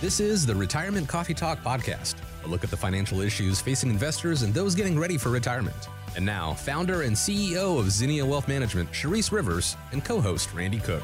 This is the Retirement Coffee Talk Podcast, a look at the financial issues facing investors and those getting ready for retirement. And now, founder and CEO of Zinnia Wealth Management, Charisse Rivers, and co host Randy Cook.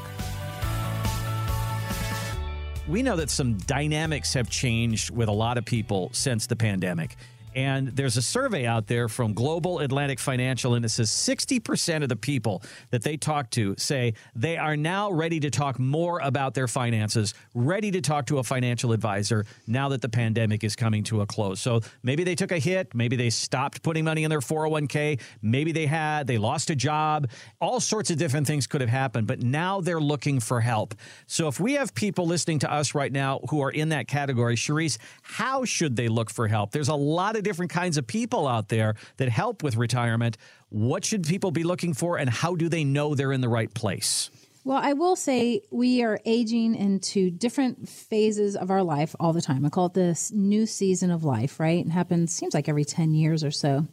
We know that some dynamics have changed with a lot of people since the pandemic. And there's a survey out there from Global Atlantic Financial, and it says 60% of the people that they talk to say they are now ready to talk more about their finances, ready to talk to a financial advisor now that the pandemic is coming to a close. So maybe they took a hit, maybe they stopped putting money in their 401k, maybe they had, they lost a job, all sorts of different things could have happened, but now they're looking for help. So if we have people listening to us right now who are in that category, Charisse, how should they look for help? There's a lot of different kinds of people out there that help with retirement. What should people be looking for, and how do they know they're in the right place? Well, I will say we are aging into different phases of our life all the time. I call it this new season of life, right? It happens, seems like every 10 years or so.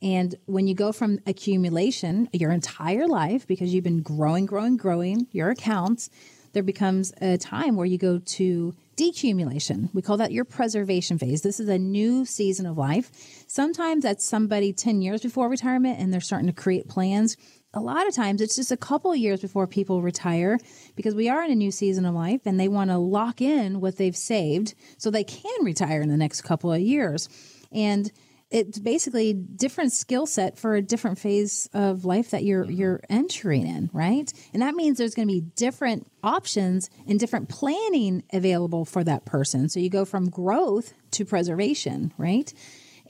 And when you go from accumulation your entire life, because you've been growing, growing, growing your accounts, there becomes a time where you go to decumulation. We call that your preservation phase. This is a new season of life. Sometimes that's somebody 10 years before retirement and they're starting to create plans. A lot of times it's just a couple years before people retire because we are in a new season of life and they want to lock in what they've saved so they can retire in the next couple of years. And it's basically different skill set for a different phase of life that you're you're entering in, right? And that means there's going to be different options and different planning available for that person. So you go from growth to preservation, right?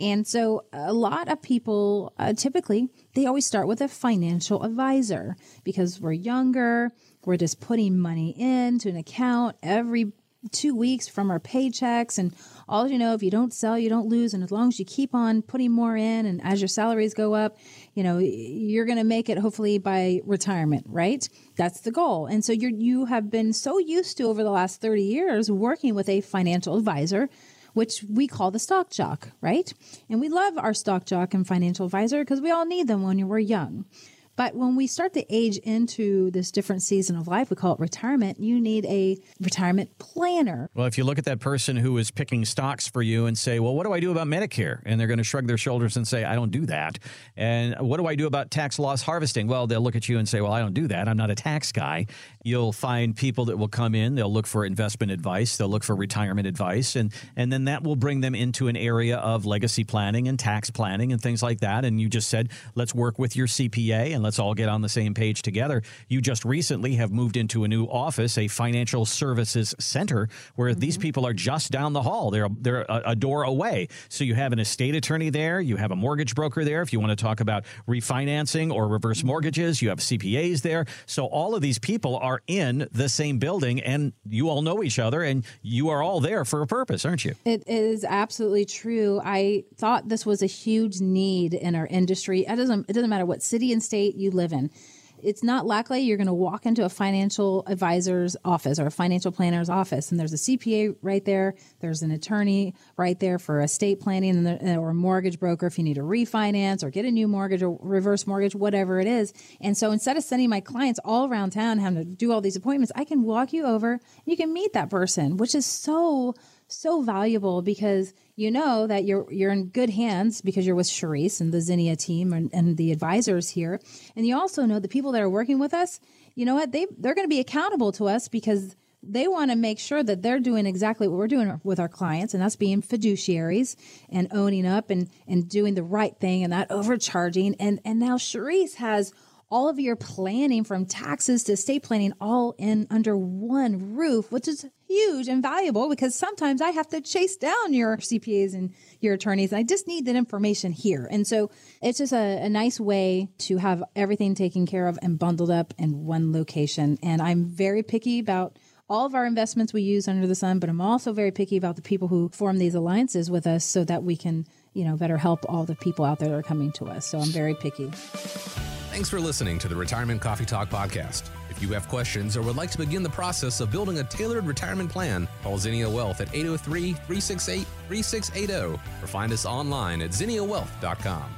And so a lot of people uh, typically they always start with a financial advisor because we're younger, we're just putting money into an account every 2 weeks from our paychecks and all you know, if you don't sell, you don't lose. And as long as you keep on putting more in and as your salaries go up, you know, you're going to make it hopefully by retirement, right? That's the goal. And so you're, you have been so used to over the last 30 years working with a financial advisor which we call the stock jock, right? And we love our stock jock and financial advisor because we all need them when we're young. But when we start to age into this different season of life, we call it retirement, you need a retirement planner. Well, if you look at that person who is picking stocks for you and say, well, what do I do about Medicare? And they're going to shrug their shoulders and say, I don't do that. And what do I do about tax loss harvesting? Well, they'll look at you and say, well, I don't do that. I'm not a tax guy. You'll find people that will come in, they'll look for investment advice, they'll look for retirement advice, and, and then that will bring them into an area of legacy planning and tax planning and things like that. And you just said, let's work with your CPA and let's all get on the same page together. You just recently have moved into a new office, a financial services center, where mm-hmm. these people are just down the hall. They're they're a, a, door away. So you have an estate attorney there, you have a mortgage broker there. If you want to talk about refinancing or reverse mm-hmm. mortgages, you have CPAs there. So all of these people are in the same building, and you all know each other, and you are all there for a purpose, aren't you? It is absolutely true. I thought this was a huge need in our industry. It doesn't it doesn't matter what city and state you live in. It's not likely you're going to walk into a financial advisor's office or a financial planner's office and there's a CPA right there. There's an attorney right there for estate planning uh, or a mortgage broker if you need to refinance or get a new mortgage or reverse mortgage, whatever it is. And so instead of sending my clients all around town having to do all these appointments, I can walk you over. You can meet that person, which is so so valuable because you know that you're you're in good hands because you're with Charisse and the Zinnia team and, and the advisors here. And you also know the people that are working with us, you know what, they they're going to be accountable to us because they want to make sure that they're doing exactly what we're doing with our clients, and that's being fiduciaries and owning up and and doing the right thing and not overcharging. And and now Charisse has all of your planning from taxes to estate planning all in under one roof, which is huge and valuable because sometimes I have to chase down your CPAs and your attorneys. I just need that information here. And so it's just a, a nice way to have everything taken care of and bundled up in one location. And I'm very picky about all of our investments we use under the sun, but I'm also very picky about the people who form these alliances with us so that we can, you know, better help all the people out there that are coming to us. So I'm very picky. Thanks for listening to the Retirement Coffee Talk podcast. If you have questions or would like to begin the process of building a tailored retirement plan, call Zinnia Wealth at 803 368 3680 or find us online at zinniawealth.com.